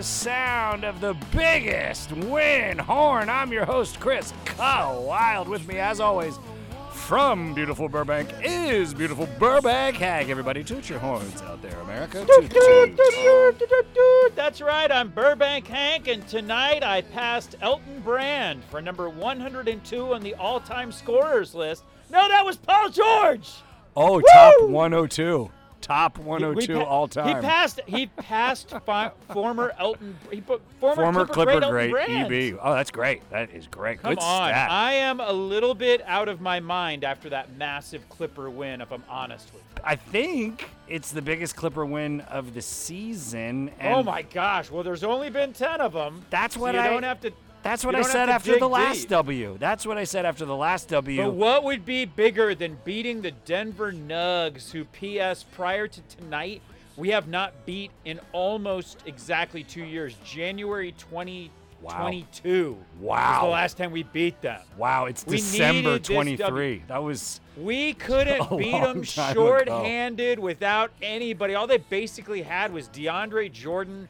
The sound of the biggest win horn. I'm your host, Chris Kyle Wylde. With me, as always, from beautiful Burbank is beautiful Burbank. Hag, everybody, toot your horns out there, America. Toot, toot. That's right, I'm Burbank Hank, and tonight I passed Elton Brand for number 102 on the all time scorers list. No, that was Paul George! Oh, top 102. Top We 102 pa- all time. He passed. He passed fi- former Elton. He put former, Former Clipper, Clipper great, great EB. Oh, that's great. That is great. Come Good on, stat. I am a little bit out of my mind after that massive Clipper win. If I'm honest with you. I think it's the biggest Clipper win of the season. Oh and oh my gosh! Well, there's only been ten of them. That's what so you I- don't have to. That's what I said after the last deep. W. That's what I said after the last W. But what would be bigger than beating the Denver Nugs, who, P.S., prior to tonight, we have not beat in almost exactly two years. January 2022 was Wow. the last time we beat them. Wow, it's We December 23. W. That was We couldn't beat them shorthanded ago. without anybody. All they basically had was DeAndre Jordan,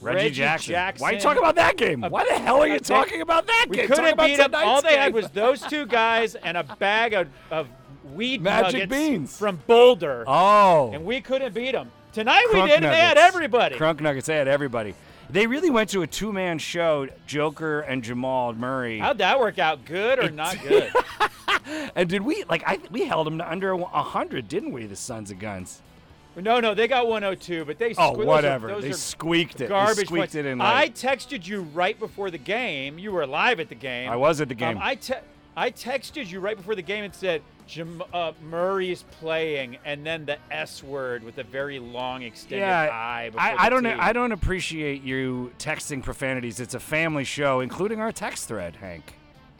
Reggie, Jackson. Why are you talking about that game? A- Why the hell are you talking about that We game? Talk couldn't beat them. All they had was those two guys and a bag of, of weed Magic beans. from Boulder. Oh. and we couldn't beat them. Tonight we Crunk did, and they had everybody. Crunk Nuggets, they had everybody. They really went to a two man show, Joker and Jamal Murray. How'd that work out? Good or not good? and did we, like, I we held them to under 100, didn't we, the Sons of Guns? No, no, they got 102, but they. Oh, sque- those are- whatever. Those they squeaked it. garbage they squeaked points. it in I texted you right before the game. You were live at the game. I was at the Um, game. I te- I texted you right before the game and said Jam- uh, Murray's playing, and then the S word with a very long extended yeah, I. before I, I don't. I don't appreciate you texting profanities. It's a family show, including our text thread, Hank.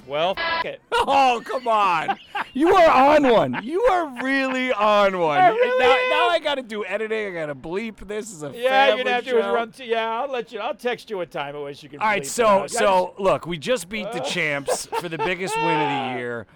Well, f- it. Oh, come on. you are on one. You are really on one. I really now, am. now I got to do editing. I got to bleep. This is a Yeah, you're gonna have to run. T- yeah, I'll let you. I'll text you what time it was. You can. All right, so. So look, we just beat the Uh. champs for the biggest win of the year.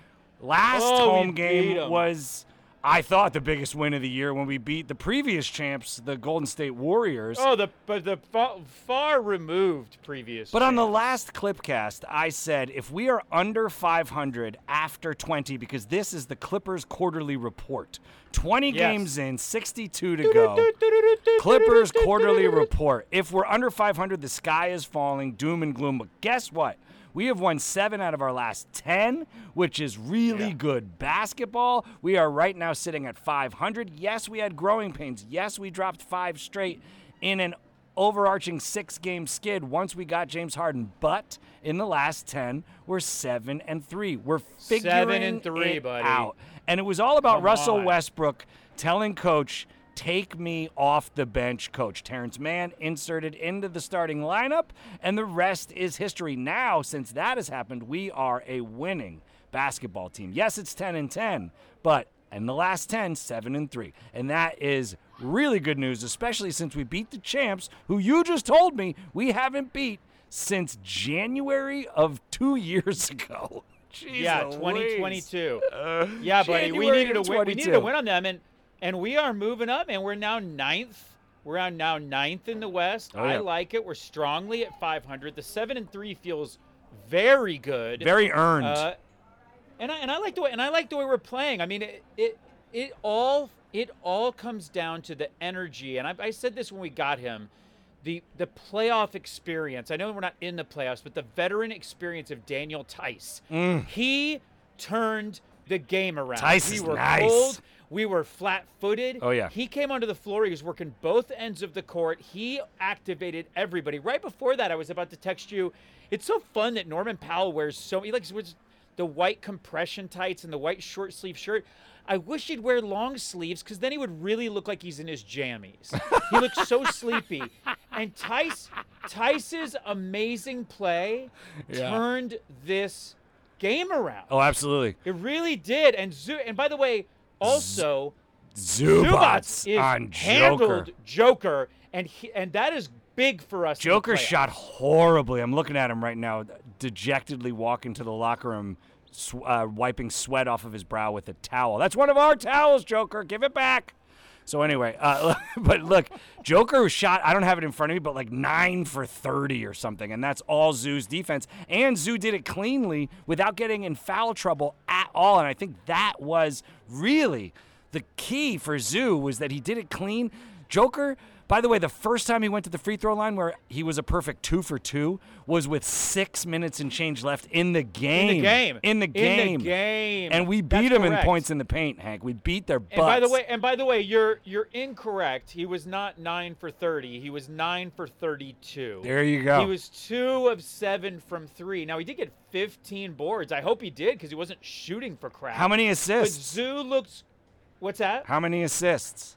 Last Oh, home game was, I thought, the biggest win of the year when we beat the previous champs, the Golden State Warriors. Oh, the but the far, far removed previous. But on the last Clipcast, I said if we are under 500 after 20, because this is the Clippers quarterly report, 20 Yes. games in, 62 to go. Clippers quarterly report. If we're under 500, the sky is falling, doom and gloom. But guess what? We have won seven out of our last 10, which is really Yeah. good basketball. We are right now sitting at 500. Yes, we had growing pains. Yes, we dropped five straight in an overarching six game skid once we got James Harden. But in the last 10, we're seven and three. We're figuring Seven and three, it buddy. out. And it was all about Come Russell on. Westbrook telling coach, take me off the bench, coach. Terance Mann inserted into the starting lineup, and the rest is history. Now, since that has happened, we are a winning basketball team. Yes, it's 10 and 10, but in the last 10, 7 and 3. And that is really good news, especially since we beat the champs, who you just told me we haven't beat since January of two years ago. Jeez yeah, Louise. 2022. Uh, yeah, buddy, we needed to win. We needed 22. to win on them, and and we are moving up, and we're now ninth. We're on now ninth in the West. Oh, I like it. We're strongly at 500. The seven and three feels very good. Very earned. Uh, and I and I like the way and I like the way we're playing. I mean, it it, it all it all comes down to the energy. And I, I said this when we got him, the the playoff experience. I know we're not in the playoffs, but the veteran experience of Daniel Theis. Mm. He turned the game around. Theis we were nice. cold. We were flat-footed. Oh, yeah. He came onto the floor. He was working both ends of the court. He activated everybody. Right before that, I was about to text you. It's so fun that Norman Powell wears so he likes the white compression tights and the white short sleeve shirt. I wish he'd wear long sleeves because then he would really look like he's in his jammies. he looks so sleepy. And Theis, Theis's amazing play Yeah. turned this game around. Oh, absolutely. It really did. And Zu- and by the way, also Zubac, is on Joker. handled Joker, and he, and that is big for us. Joker shot horribly. I'm looking at him right now, dejectedly walking to the locker room, sw- uh, wiping sweat off of his brow with a towel. That's one of our towels, Joker. Give it back. So anyway, uh, but look, Joker shot. I don't have it in front of me, but like nine for thirty or something, and that's all Zoo's defense. And Zoo did it cleanly without getting in foul trouble at all. And I think that was really the key for Zoo was that he did it clean. Joker, by the way, the first time he went to the free throw line where he was a perfect two for two was with six minutes and change left in the game. in the game. In the game. In the game. And we That's beat them in points in the paint, Hank. We beat their butts. And by the way, and by the way, you're you're incorrect. He was not nine for thirty. He was nine for thirty-two. there you go. He was two of seven from three. Now he did get 15 boards. I hope he did because he wasn't shooting for crap. How many But assists? Zoo looks. What's that? How many assists?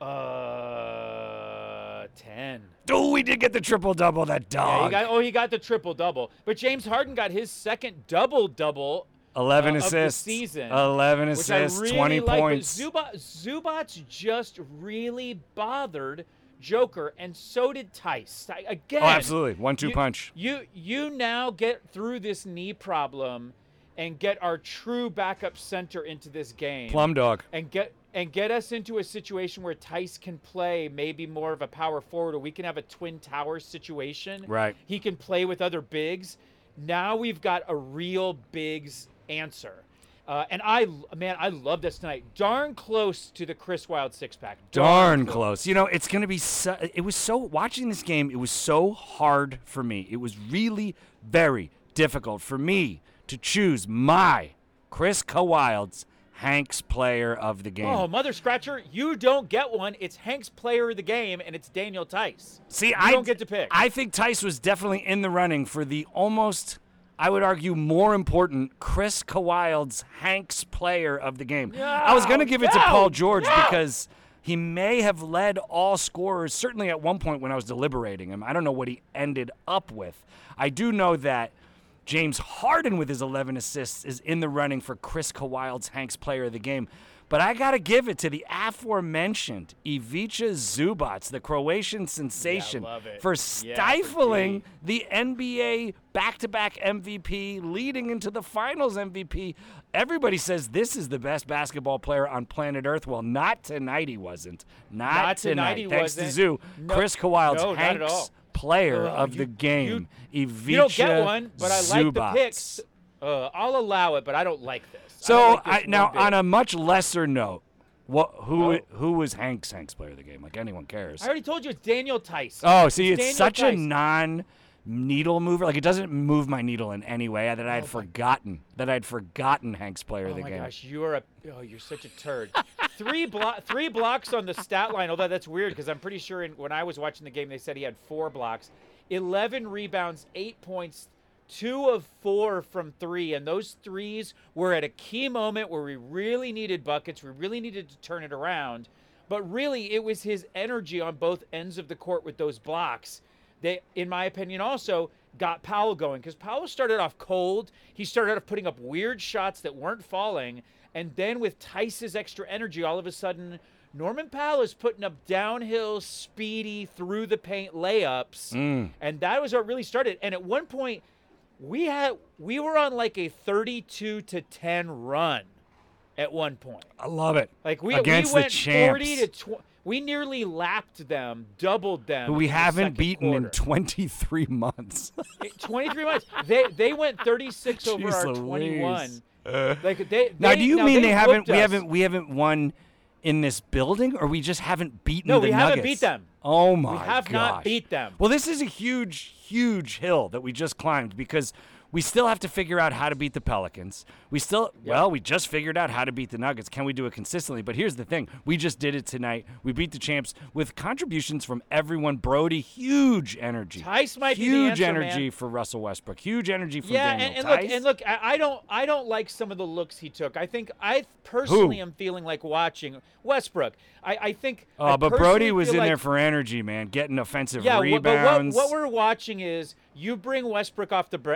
Uh, ten. Oh, we did get the triple double. That Yeah, dog. he got, oh, he got the triple double. But James Harden got his second double double, Eleven uh, of the assists. season, Eleven which assists. I really Twenty like. points. But Zubac, Zubac just really bothered Joker, and so did Theis. I, again, oh, absolutely. One-two punch. You you now get through this knee problem, and get our true backup center into this game. Plum dog. and get and get us into a situation where Theis can play maybe more of a power forward, or we can have a twin towers situation. Right. He can play with other bigs. Now we've got a real bigs answer. Uh, and I, man, I love this tonight. Darn close to the Chris Wylde six pack. Darn close. You know, it's going to be so, it was so watching this game, it was so hard for me. It was really very difficult for me to choose my Chris Kawilds Hanks player of the game. Oh, mother scratcher! You don't get one. It's Hank's player of the game, and it's Daniel Theis. See, you I don't get to pick. I think Theis was definitely in the running for the almost, I would argue, more important Chris Kawilds Hanks player of the game. I was going to give it to Paul George no. because he may have led all scorers, certainly at one point when I was deliberating him. I don't know what he ended up with. I do know that. James Harden with his 11 assists is in the running for Chris Kawilds Hanks player of the game. But I got to give it to the aforementioned Ivica Zubac, the Croatian sensation, it. for Yeah, for stifling the NBA back-to-back MVP, leading into the Finals MVP. Everybody says this is the best basketball player on planet Earth. Well, not tonight. He wasn't. Not, Not tonight he Thanks to wasn't. Zoo, No- Chris Kawilds no, Hanks. Player Ugh, of you- the game. Ivica You don't get one, but I like the picks. Uh, I'll allow it, but I don't like this. So like I, now, bit. on a much lesser note, what who Oh. who was Hank's Hank's player of the game? Like anyone cares. I already told you it's Daniel Theis. Oh, see, it's Daniel such a non needle mover. Like it doesn't move my needle in any way that I had forgotten that I'd forgotten Hank's player Oh of the game. Oh my gosh, you are a oh, you're such a turd. three block, three blocks on the stat line. Although that's weird because I'm pretty sure in, when I was watching the game, they said he had four blocks, eleven rebounds, eight points, two of four from three, and those threes were at a key moment where we really needed buckets. We really needed to turn it around, but really it was his energy on both ends of the court with those blocks they, in my opinion, also got Powell going because Powell started off cold. He started off putting up weird shots that weren't falling. And then with Theis's extra energy, all of a sudden, Norman Powell is putting up downhill, speedy, through the paint layups. Mm. And that was what really started. And at one point, we had we were on like a 32 to 10 run at one point. I love it. Like we, against we the went champs, 40 to 20. We nearly lapped them, doubled them. who we haven't beaten in 23 months. 23 months. They they went 36 over our Louise. 21. Like they, now, do you now mean they, haven't? We us. haven't. We haven't won in this building, or we just haven't beaten No, we haven't beat them. Oh my god. We have gosh. not beat them. Well, this is a huge, huge hill that we just climbed because we still have to figure out how to beat the Pelicans. We still, well, we just figured out how to beat the Nuggets. Can we do it consistently? But here's the thing we just did it tonight. We beat the champs with contributions from everyone. Brody, huge energy. Theis might be the huge answer, energy man. for Russell Westbrook. Huge energy from Yeah, Daniel and, and look, and look, I, I don't, I don't like some of the looks he took. I think I personally Who? am feeling like watching Westbrook. I, I think. Oh, but Brody was in like, there for energy, man, getting offensive Yeah, wh- but what, rebounds. what we're watching is you bring Westbrook off the bre-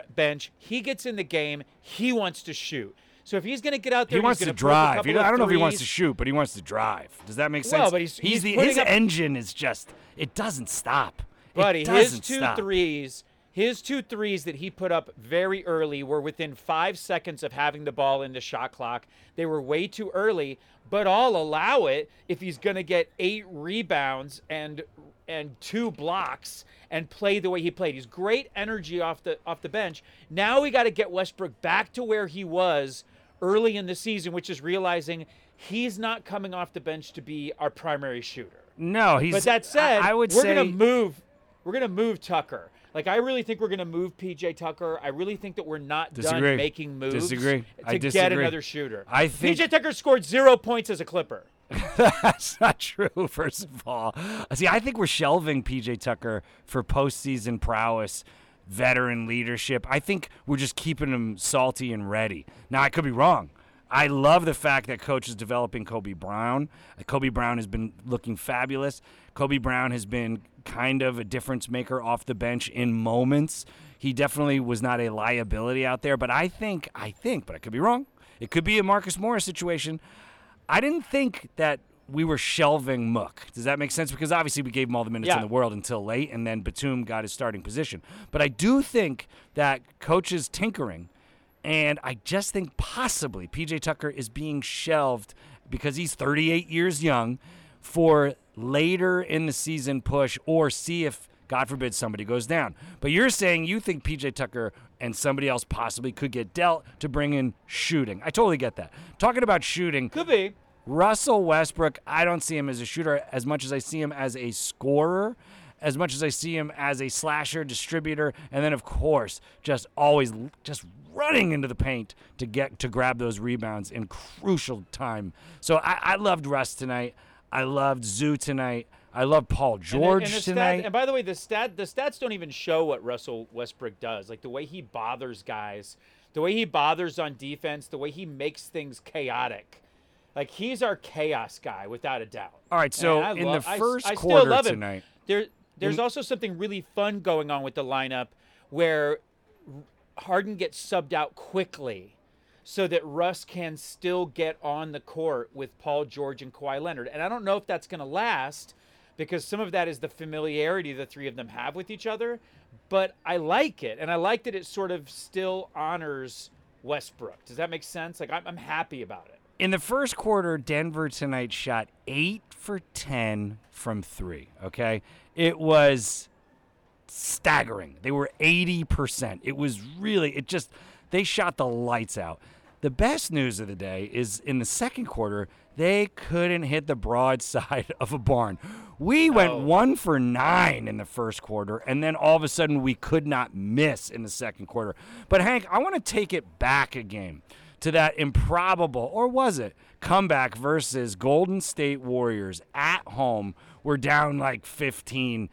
He gets in the game. He wants to shoot. So if he's going to get out there, he wants he's to gonna put up a drive. couple He don't- of I don't know if he wants to shoot, but he wants to drive. Does that make sense? Well, but he's- he's the his up- engine is just it doesn't stop. Buddy, his doesn't two stop. threes, his two threes that he put up very early were within five seconds of having the ball in the shot clock. They were way too early, but I'll allow it if he's going to get eight rebounds and and two blocks and play the way he played. He's great energy off the off the bench. Now we got to get Westbrook back to where he was early in the season, which is realizing he's not coming off the bench to be our primary shooter. No, he's. But that said, I, I would we're say gonna move. We're gonna move Tucker. Like I really think we're gonna move PJ Tucker. I really think that we're not Disagree. done making moves Disagree. to I get another shooter. I think- PJ Tucker scored zero points as a Clipper. That's not true, first of all. See, I think we're shelving PJ Tucker for postseason prowess, veteran leadership. I think we're just keeping him salty and ready. Now, I could be wrong. I love the fact that coach is developing Kobe Brown. Uh, Kobe Brown has been looking fabulous. Kobe Brown has been kind of a difference maker off the bench in moments. He definitely was not a liability out there, but I think, I think, but I could be wrong. It could be a Marcus Morris situation. I didn't think that we were shelving Mook. Does that make sense? Because obviously we gave him all the minutes in the world until late, and then Batum got his starting position. But I do think that coaches tinkering, and I just think possibly PJ Tucker is being shelved because he's 38 years young for later in the season push or see if God forbid somebody goes down. But you're saying you think PJ Tucker and somebody else possibly could get dealt to bring in shooting. I totally get that. Talking about shooting, Could be. Russell Westbrook, I don't see him as a shooter as much as I see him as a scorer, as much as I see him as a slasher, distributor, and then of course, just always just running into the paint to get to grab those rebounds in crucial time. So I, I loved Russ tonight. I loved Zoo tonight. I love Paul George and stat- tonight. and by the way, the stat the stats don't even show what Russell Westbrook does. Like the way he bothers guys, the way he bothers on defense, the way he makes things chaotic. Like he's our chaos guy without a doubt. All right, so in lo- the first I quarter love him. tonight- there there's in- also something really fun going on with the lineup where Harden gets subbed out quickly so that Russ can still get on the court with Paul George and Kawhi Leonard. And I don't know if that's going to last because some of that is the familiarity the three of them have with each other, but I like it. And I like that it sort of still honors Westbrook. Does that make sense? Like I'm, I'm happy about it. In the first quarter, Denver tonight shot eight for 10 from three. Okay. It was staggering. They were 80%. It was really, it just, they shot the lights out. The best news of the day is in the second quarter, they couldn't hit the broadside of a barn. We went No. one for nine in the first quarter, and then all of a sudden we could not miss in the second quarter. But Hank, I want to take it back a game to that improbable, or was it, comeback versus Golden State Warriors at home. We're down like 15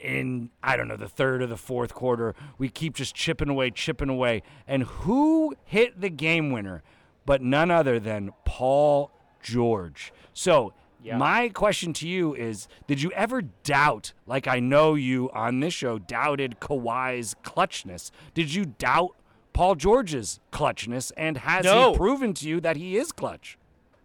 in, I don't know, the third or the fourth quarter. We keep just chipping away, chipping away. And who hit the game winner but none other than Paul George? So, Yeah. my question to you is Did you ever doubt, like I know you on this show doubted Kawhi's clutchness? Did you doubt Paul George's clutchness? And has No. he proven to you that he is clutch?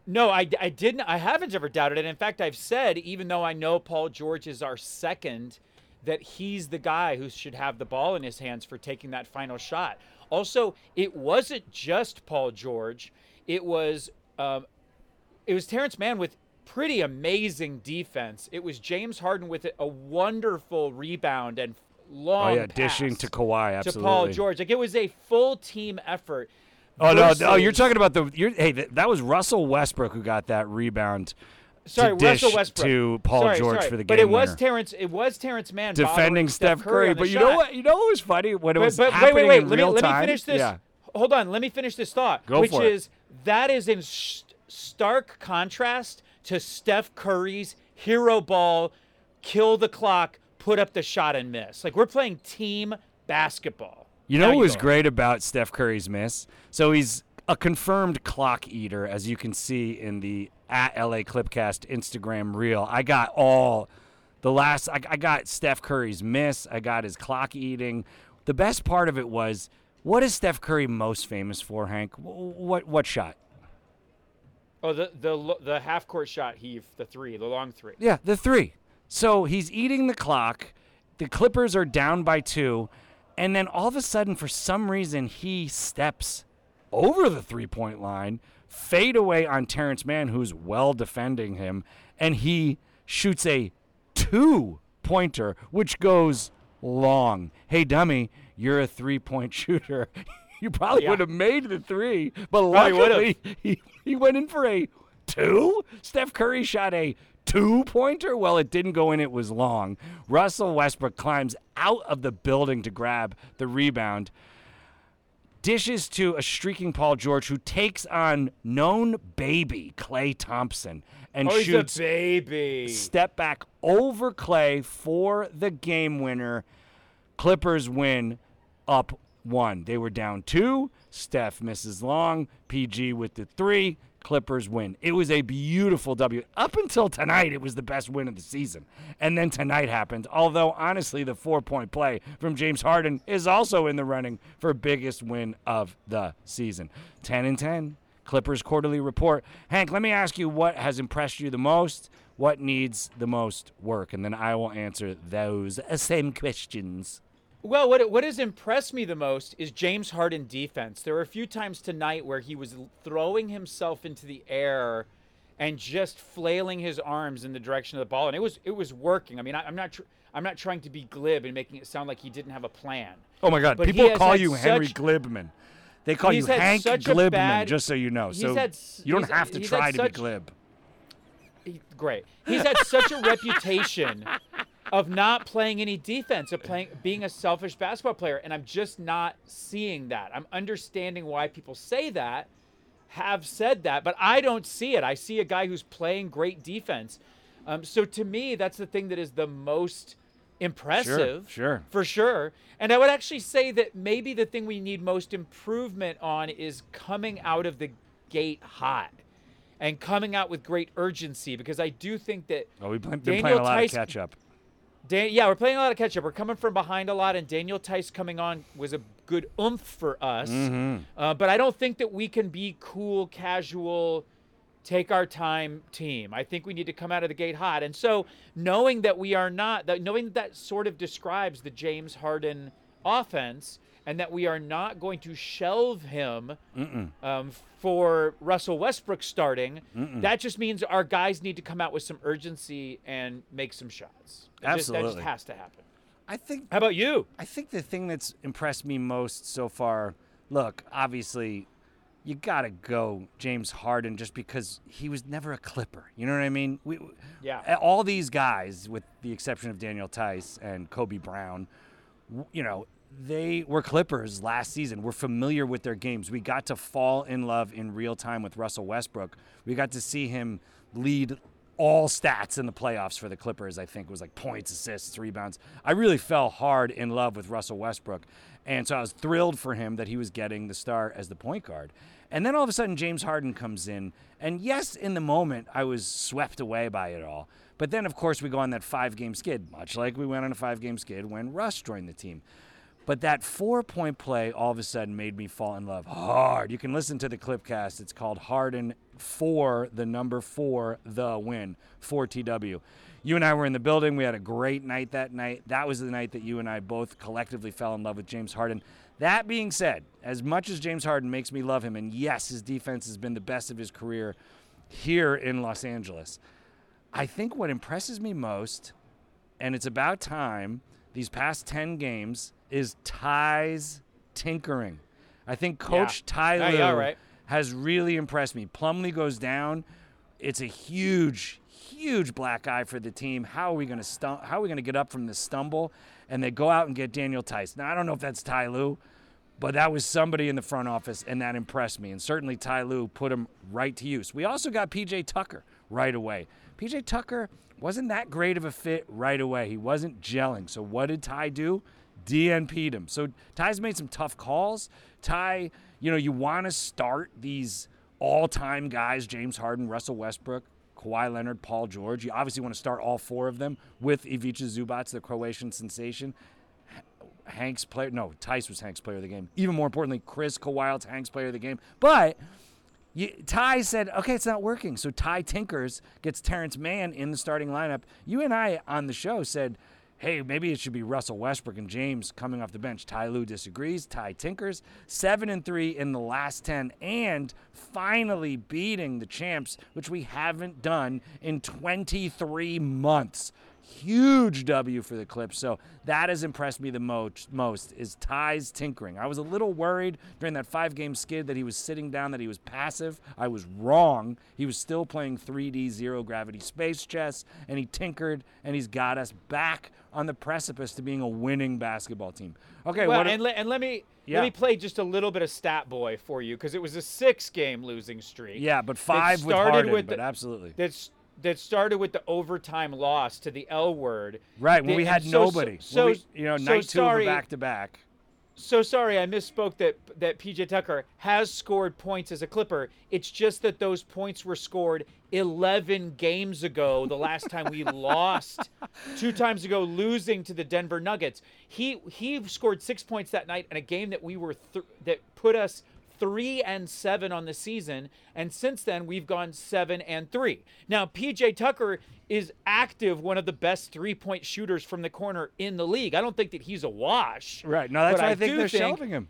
No, I, I didn't. I haven't ever doubted it. In fact, I've said, even though I know Paul George is our second, that he's the guy who should have the ball in his hands for taking that final shot. Also, it wasn't just Paul George. It was um, it was Terance Mann with pretty amazing defense. It was James Harden with a wonderful rebound and long oh, yeah, dishing to Kawhi, absolutely. to Paul George. Like it was a full team effort. Oh no! Oh, you're talking about the. You're, hey, th- that was Russell Westbrook who got that rebound sorry, to dish Russell Westbrook to Paul Sorry, George sorry. for the game But it was winner. Terance. It was Terance Mann defending Steph Curry. But you know what? You know what was funny when it But, was but wait, happening wait, wait. in Let me real let me time? finish this. Yeah. Hold on. Let me finish this thought. Go which for it. is that is in sh- stark contrast to Steph Curry's hero ball, kill the clock, put up the shot and miss. Like we're playing team basketball. You know what was great about Steph Curry's miss? So he's a confirmed clock eater, as you can see in the at LA Clipcast Instagram reel. I got all the last. I, I got Steph Curry's miss. I got his clock eating. The best part of it was, what is Steph Curry most famous for, Hank? What what shot? Oh, the the the half court shot heave, the three, the long three. Yeah, the three. So he's eating the clock. The Clippers are down by two. And then all of a sudden, for some reason, he steps over the three point line, fade away on Terance Mann, who's well defending him, and he shoots a two pointer, which goes long. Hey, dummy, you're a three point shooter. you probably Yeah. would have made the three, but Probably luckily he, he went in for a two. Steph Curry shot a two pointer. Well, it didn't go in, it was long. Russell Westbrook climbs out of the building to grab the rebound. Dishes to a streaking Paul George who takes on known baby Klay Thompson and Oh, he's shoots a baby. step back over Klay for the game winner. Clippers win up one. They were down two. Steph misses long. PG with the three. Clippers win. It was a beautiful W. Up until tonight, it was the best win of the season. And then tonight happened. Although, honestly, the four point play from James Harden is also in the running for biggest win of the season. 10 and 10. Clippers quarterly report. Hank, let me ask you what has impressed you the most? What needs the most work? And then I will answer those same questions. Well, what what has impressed me the most is James Harden defense. There were a few times tonight where he was throwing himself into the air and just flailing his arms in the direction of the ball, and it was it was working. I mean, I, I'm not tr- I'm not trying to be glib and making it sound like he didn't have a plan. Oh my God! But People call you Henry such- Glibman. They call you Hank Glibman, bad- just so you know. So had you don't have to try to be glib. He- great. He's had such a reputation of not playing any defense, of playing being a selfish basketball player, and I'm just not seeing that. I'm understanding why people say that, have said that, but I don't see it. I see a guy who's playing great defense. Um, so to me, that's the thing that is the most impressive. sure. For sure. And I would actually say that maybe the thing we need most improvement on is coming out of the gate hot and coming out with great urgency because I do think that Oh, we've been, Daniel playing a lot Theis- of catch up. Dan, yeah, we're playing a lot of catch up. We're coming from behind a lot, and Daniel Theis coming on was a good oomph for us. Mm-hmm. Uh, but I don't think that we can be cool, casual, take our time team. I think we need to come out of the gate hot. And so, knowing that we are not, that knowing that, that sort of describes the James Harden offense, and that we are not going to shelve him um, for Russell Westbrook starting, that just means our guys need to come out with some urgency and make some shots. It just- that just has to happen. I think How about you? I think the thing that's impressed me most so far, look, obviously, you gotta go James Harden just because he was never a Clipper. You know what I mean? We, Yeah. All these guys, with the exception of Daniel Theis and Kobe Brown, you know, they were Clippers last season. We're familiar with their games. We got to fall in love in real time with Russell Westbrook. We got to see him lead all stats in the playoffs for the Clippers, I think it was like points, assists, rebounds. I really fell hard in love with Russell Westbrook. And so I was thrilled for him that he was getting the start as the point guard. And then all of a sudden, James Harden comes in. And yes, in the moment, I was swept away by it all. But then, of course, we go on that five game skid, much like we went on a five game skid when Russ joined the team. But that four point play all of a sudden made me fall in love hard. You can listen to the clipcast. It's called Harden for the number four, the win, for TW. You and I were in the building. We had a great night that night. That was the night that you and I both collectively fell in love with James Harden. That being said, as much as James Harden makes me love him, and yes, his defense has been the best of his career here in Los Angeles, I think what impresses me most, and it's about time, these past 10 games, is Ty's tinkering. I think Coach Yeah. Ty Yeah, right. has really impressed me. Plumlee goes down. It's a huge, huge black eye for the team. How are we going to stum- How are we going to get up from this stumble? And they go out and get Daniel Theis. Now I don't know if that's Ty Lue, but that was somebody in the front office, and that impressed me. And certainly Ty Lue put him right to use. We also got PJ Tucker right away. PJ Tucker wasn't that great of a fit right away. He wasn't gelling. So what did Ty do? DNP'd him. So Ty's made some tough calls. Ty, you know, you want to start these all-time guys: James Harden, Russell Westbrook, Kawhi Leonard, Paul George. You obviously want to start all four of them with Ivica Zubac, the Croatian sensation. Hank's player, no, Theis was Hank's player of the game. Even more importantly, Chris Kawhi's Hank's player of the game. But you, Ty said, okay, it's not working. So Ty tinkers, gets Terance Mann in the starting lineup. You and I on the show said, hey, maybe it should be Russell Westbrook and James coming off the bench. Ty Lue disagrees. Ty tinkers, seven and three in the last ten, and finally beating the champs, which we haven't done in 23 months. Huge W for the Clips. So that has impressed me the most, most is Ty's tinkering. I was a little worried during that five game skid that he was sitting down, that he was passive. I was wrong. He was still playing 3D zero gravity space chess, and he tinkered, and he's got us back on the precipice to being a winning basketball team. Okay, Well, and, let, and let me Yeah. let me play just a little bit of stat boy for you because it was a six game losing streak. yeah, but five with started Harden, with but the- absolutely. That's that started with the overtime loss to the L word. Right, when The- we had so- nobody. So, When we- you know, so night two sorry, back to back. So sorry, I misspoke that that PJ Tucker has scored points as a Clipper. It's just that those points were scored 11 games ago. The last time we lost, two times ago, losing to the Denver Nuggets. He he scored six points that night in a game that we were th- that put us three and seven on the season, and since then we've gone seven and three. Now PJ Tucker is active, one of the best three-point shooters from the corner in the league. I don't think that he's a wash. Right. No, that's why I, I think they're think- shelving him.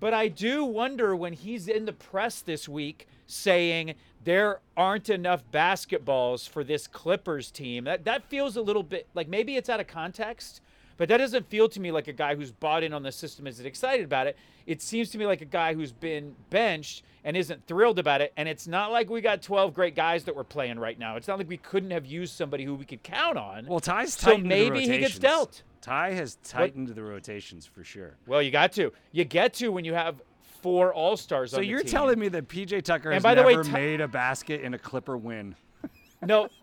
But I do wonder when he's in the press this week saying there aren't enough basketballs for this Clippers team. That that feels a little bit like maybe it's out of context, but that doesn't feel to me like a guy who's bought in on the system isn't excited about it. It seems to me like a guy who's been benched and isn't thrilled about it. And it's not like we got 12 great guys that we're playing right now. It's not like we couldn't have used somebody who we could count on. Well, Ty's So tightened the maybe he gets dealt. Ty has tightened the rotations for sure. well, you got to. You get to when you have four All Stars. So you're telling me that PJ Tucker And has by the way, never made a basket in a Clipper win? No.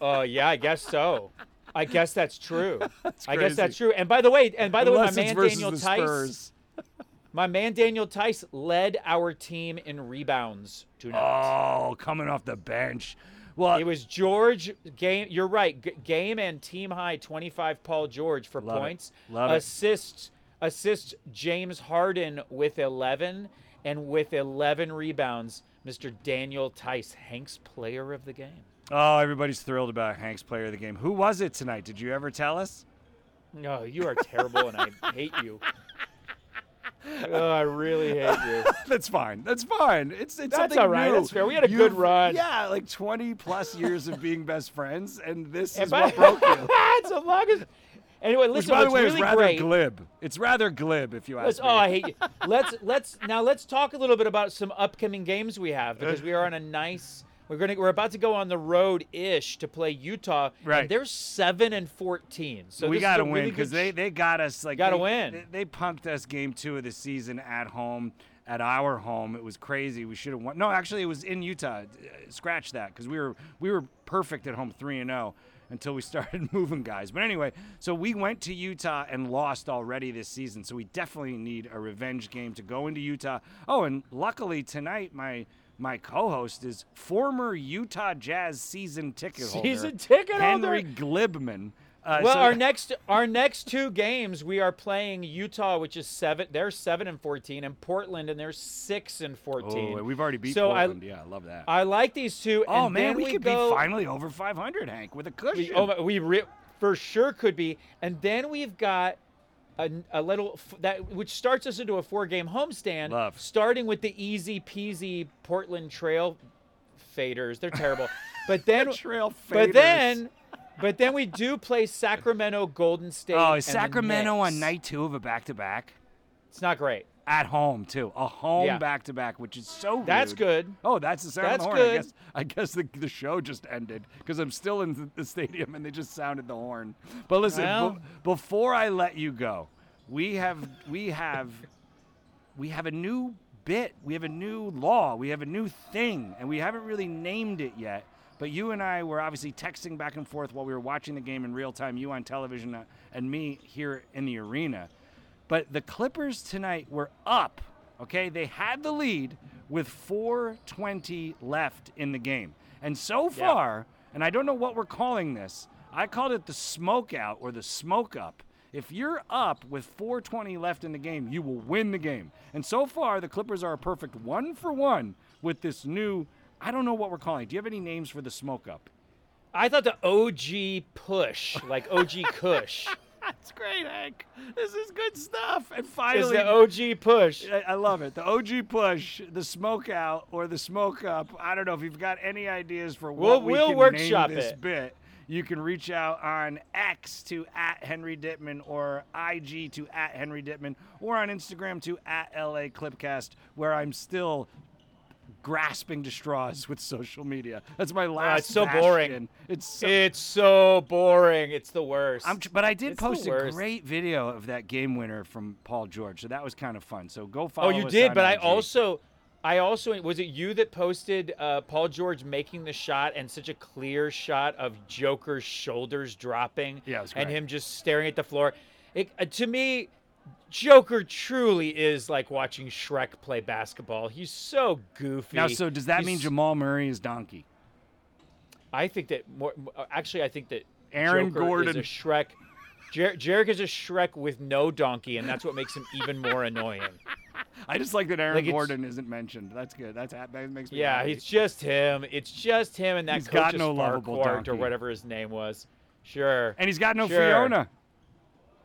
Uh, yeah, I guess so. I guess that's true. that's I guess that's true. And by the way, and by the Unless way, my man Daniel Theis, my man Daniel Theis led our team in rebounds tonight. Oh, coming off the bench. Well, It was George game. You're right. G- game and team high 25 Paul George for Love it. points. Love it. assists assists James Harden with 11 and with 11 rebounds, Mr. Daniel Theis, Hanks player of the game. Oh, everybody's thrilled about Hank's player of the game. Who was it tonight? Did you ever tell us? No, you are terrible, and I hate you. Oh, I really hate you. That's fine. That's fine. It's it's That's something all right. new. That's fair. We had a good You've- run. Yeah, like 20 plus years of being best friends, and this And is by, what broke you. it's the longest. Anyway, Which, listen. by the way, really is rather great. glib. It's rather glib, if you ask Let's, me. oh, I hate you. Let's let's now let's talk a little bit about some upcoming games we have because we are on a nice. We're gonna we're about to go on the road ish to play Utah. Right. And they're seven and fourteen. So we got to win because they, sh- they got us like Gotta they, win. They, they punked us game two of the season at home at our home. It was crazy. We should have won. No, actually, it was in Utah. Uh, Scratch that because we were we were perfect at home three and zero until we started moving guys. But anyway, so we went to Utah and lost already this season. So we definitely need a revenge game to go into Utah. Oh, and luckily tonight my. My co-host is former Utah Jazz season ticket holder, Season ticket holder? Henry Glibman. Uh, Well, so- our next our next two games we are playing Utah, which is seven. They're seven and fourteen, and Portland, and they're six and fourteen. Oh, we've already beat So I- Portland. yeah, I love that. I like these two. oh and man, we, we could go, be finally over 500, Hank, with a cushion. We, oh, we re- for sure could be, and then we've got a, a little f- that which starts us into a four-game homestand. Love. starting with the easy peasy Portland Trail faders. They're terrible, but then Trail but then but then we do play Sacramento, Golden State. oh, the Sacramento on night two of a back-to-back? It's not great. At home too, a home Yeah. back to back, which is so. That's rude. good. Oh, that's the sound That's of the horn. I good. guess, I guess the, the show just ended because I'm still in the, stadium and they just sounded the horn. But listen, Well- be- before I let you go, we have we have we have a new bit. We have a new law. We have a new thing, and we haven't really named it yet. But you and I were obviously texting back and forth while we were watching the game in real time. You on television uh, and me here in the arena. But the Clippers tonight were up. Okay, they had the lead with 4:20 left in the game, and so Yeah. far, and I don't know what we're calling this. I called it the smoke out or the smoke up. If you're up with 4:20 left in the game, you will win the game. And so far, the Clippers are a perfect one for one with this new. I don't know what we're calling. it. Do you have any names for the smoke up? I thought the OG push, like OG Kush, That's great, Hank. This is good stuff. And is finally, the OG push. I, I love it. The OG push, the smoke out, or the smoke up. I don't know if you've got any ideas for We'll- what we we'll can workshop name this it. bit. You can reach out on X to at Henry Dittman or IG to at Henry Dittman or on Instagram to at LA Clipcast, where I'm still grasping to straws with social media. That's my last. Ah, it's so boring. It's so It's so boring. It's the worst. I'm, but I did It's post a great video of that game winner from Paul George, so that was kind of fun. So go follow. oh, you did, but I also, I also was it you that posted uh, Paul George making the shot and such a clear shot of Joker's shoulders dropping, Yeah, it was and him just staring at the floor. It, uh, to me, Joker truly is like watching Shrek play basketball. He's so goofy. Now, so does that He's- mean Jamal Murray is donkey? I think that more. Actually, I think that Aaron Joker Gordon. is a Shrek. Jer- Jarek is a Shrek with no donkey, and that's what makes him even more annoying. I just like that Aaron Like, Gordon isn't mentioned. That's good. That's that makes me. Yeah, happy. it's just him. It's just him and that He's got no lovable or whatever his name was. Sure. and he's got no Sure. Fiona.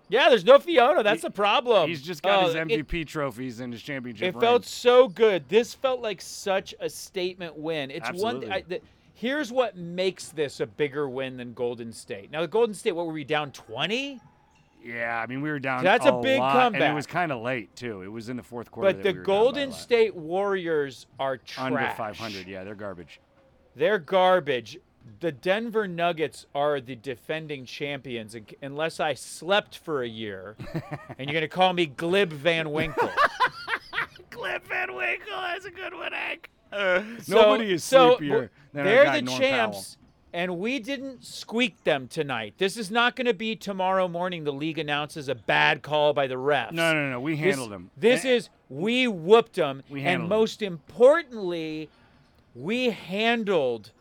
Yeah, there's no Fiona. That's He- the problem. He's just got Oh, his uh, it- MVP trophies and his championship. It felt so good. This felt like such a statement win. It's one. Absolutely. I, the, here's what makes this a bigger win than Golden State. Now, the Golden State, what were we down 20? Yeah, I mean we were down. That's a big lot, and it was kind of late too. It was in the fourth quarter. But the we were down by a Golden. State Warriors are trash. under 500. Yeah, they're garbage. They're garbage. The Denver Nuggets are the defending champions, unless I slept for a year, and you're gonna call me Glib Van Winkle. Cliff Van Winkle, that's a good one, Hank. Uh, So- nobody is so, sleepier than They're the Norm champs, and we didn't squeak them tonight. This is not going to be tomorrow morning. The league announces a bad call by the refs. No, no, no. We This- handled him. This And- is we whooped them, We and handled 'em. most importantly, we handled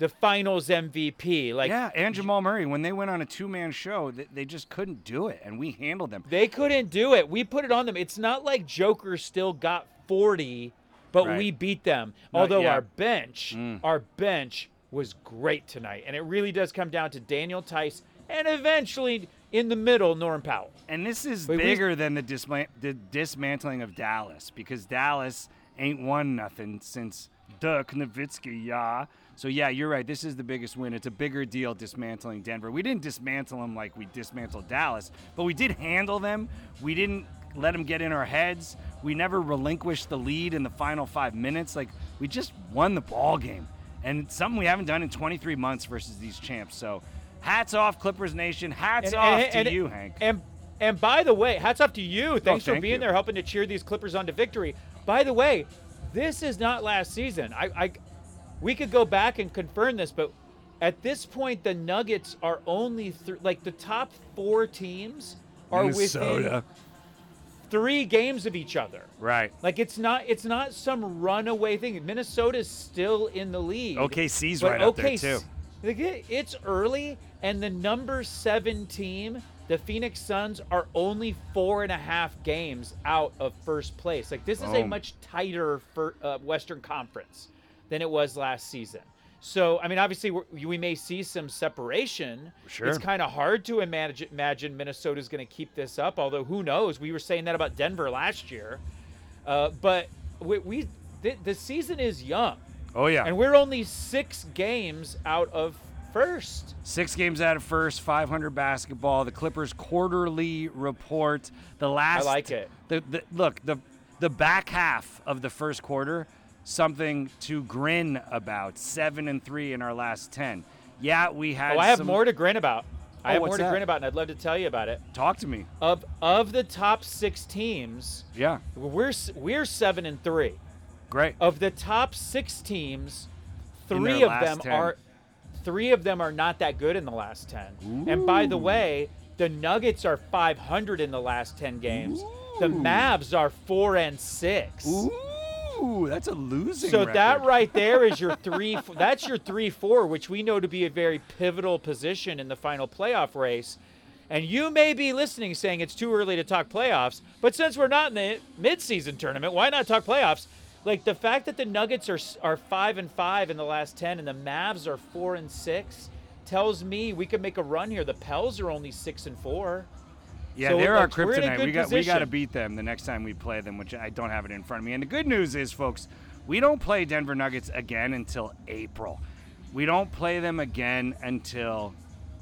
the Finals MVP. Like yeah, and Jamal Murray, when they went on a two-man show, they, they just couldn't do it, and we handled them. They couldn't do it. We put it on them. It's not like Joker still got 40, but Right. we beat them. Although our bench, Mm. our bench was great tonight. And it really does come down to Daniel Theis and eventually in the middle, Norm Powell. And this is But we- bigger than the, disma- the dismantling of Dallas because Dallas ain't won nothing since Dirk Nowitzki, yeah. So yeah, you're right. This is the biggest win. It's a bigger deal dismantling Denver. We didn't dismantle them like we dismantled Dallas, but we did handle them. We didn't let them get in our heads. We never relinquished the lead in the final five minutes. Like we just won the ball game, and it's something we haven't done in 23 months versus these champs. So, hats off, Clippers Nation. Hats And- off and- to and- you, Hank. And and by the way, hats off to you. Oh, Thanks for thank being you. there, helping to cheer these Clippers on to victory. By the way, this is not last season. I, I we could go back and confirm this, but at this point, the Nuggets are only th- like the top four teams are within three games of each other. Right. Like it's not it's not some runaway thing. Minnesota's still in the lead. OKC's right up there, too. It's early, and the number seven team, the Phoenix Suns, are only four and a half games out of first place. Like this is a much tighter for, uh, Western Conference than it was last season. So, I mean, obviously, we're, we may see some separation. Sure. It's kind of hard to imagine, imagine Minnesota's going to keep this up, although who knows? We were saying that about Denver last year. Uh, but we, we the, the season is young. Oh yeah. And we're only six games out of first. Six games out of first, 500 basketball. The Clippers quarterly report. The last. I like it. The, the look the the back half of the first quarter, something to grin about. Seven and three in our last ten. Yeah, we had. Oh, I have some- more to grin about. I Oh, have more to that? grin about, and I'd love to tell you about it. Talk to me. Of of the top six teams, Yeah, we're we're seven and three. great. Of the top six teams, three of them 10. are three of them are not that good in the last ten. And by the way, the Nuggets are 500 in the last 10 games. The Mavs are four and six. Ooh, that's a losing. So that right there is your three. That's your three four, which we know to be a very pivotal position in the final playoff race. And you may be listening, saying it's too early to talk playoffs. But since we're not in the midseason tournament, why not talk playoffs? Like the fact that the Nuggets are are five and five in the last ten, and the Mavs are four and six, tells me we could make a run here. The Pels are only six and four. Yeah, So, they're our like, we're in a kryptonite. We got we got to beat them the next time we play them, which I don't have it in front of me. And the good news is, folks, we don't play Denver Nuggets again until April. We don't play them again until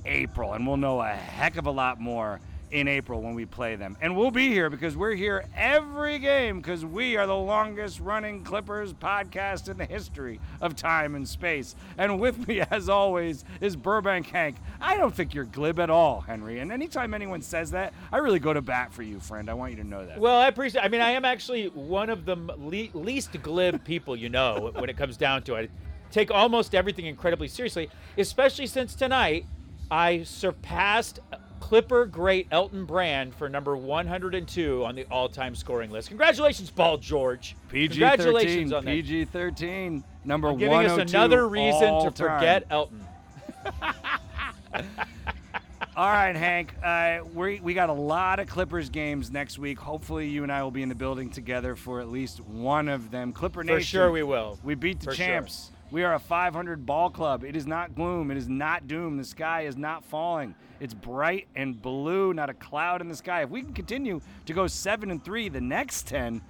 April, and we'll know a heck of a lot more in April when we play them. And we'll be here because we're here every game because we are the longest running Clippers podcast in the history of time and space. And with me, as always, is Burbank Hank. I don't think you're glib at all, Henry. And anytime anyone says that, I really go to bat for you, friend. I want you to know that. Well, I appreciate. I mean, I am actually one of the le- least glib people you know when it comes down to it. I take almost everything incredibly seriously, especially since tonight I surpassed Clipper great Elton Brand for number 102 on the all-time scoring list. Congratulations, Paul George. PG Congratulations 13. on that. PG 13. Number Giving us another reason to time. forget Elton. All right, Hank. Uh, we we got a lot of Clippers games next week. Hopefully, you and I will be in the building together for at least one of them. Clipper Nation. For sure we will. We beat the For sure. We are a 500 ball club. It is not gloom. It is not doom. The sky is not falling. It's bright and blue, not a cloud in the sky. If we can continue to go seven and three the next 10,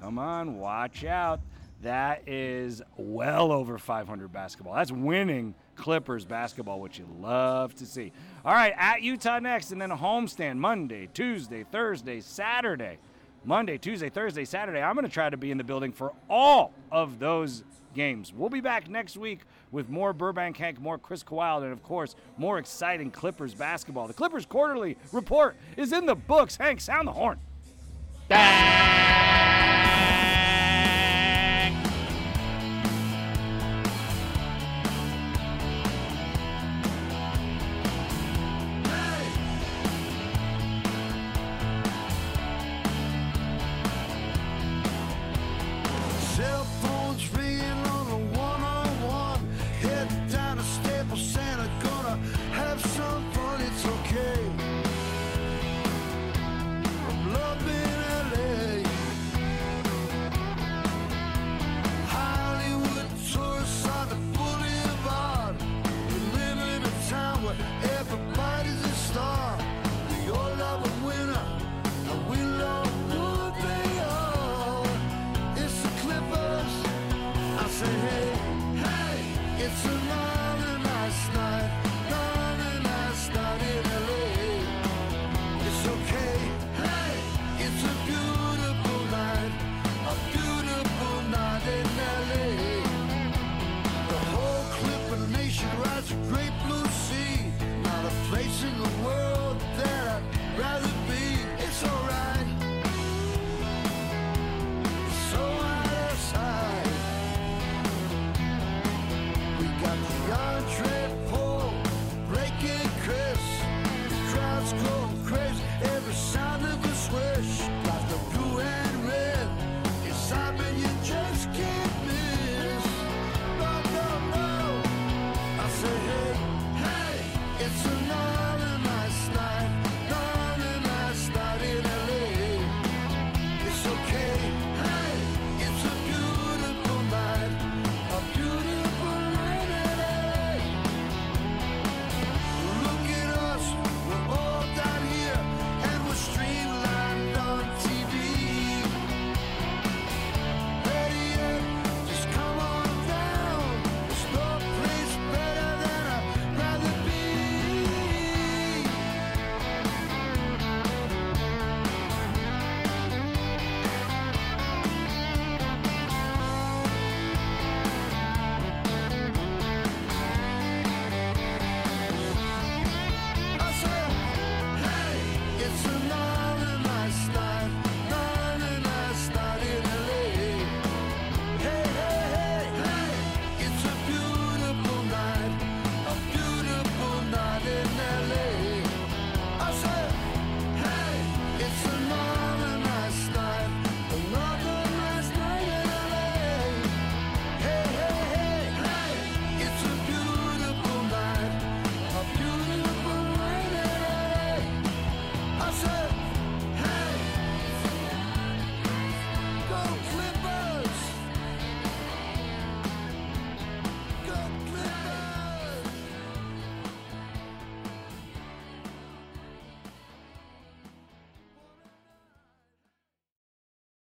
come on, watch out. That is well over 500 basketball. That's winning Clippers basketball, which you love to see. All right, at Utah next, and then a homestand Monday, Tuesday, Thursday, Saturday. Monday, Tuesday, Thursday, Saturday. I'm going to try to be in the building for all of those games. We'll be back next week with more Burbank Hank, more Chris Kowald, and of course, more exciting Clippers basketball. The Clippers quarterly report is in the books. Hank, sound the horn.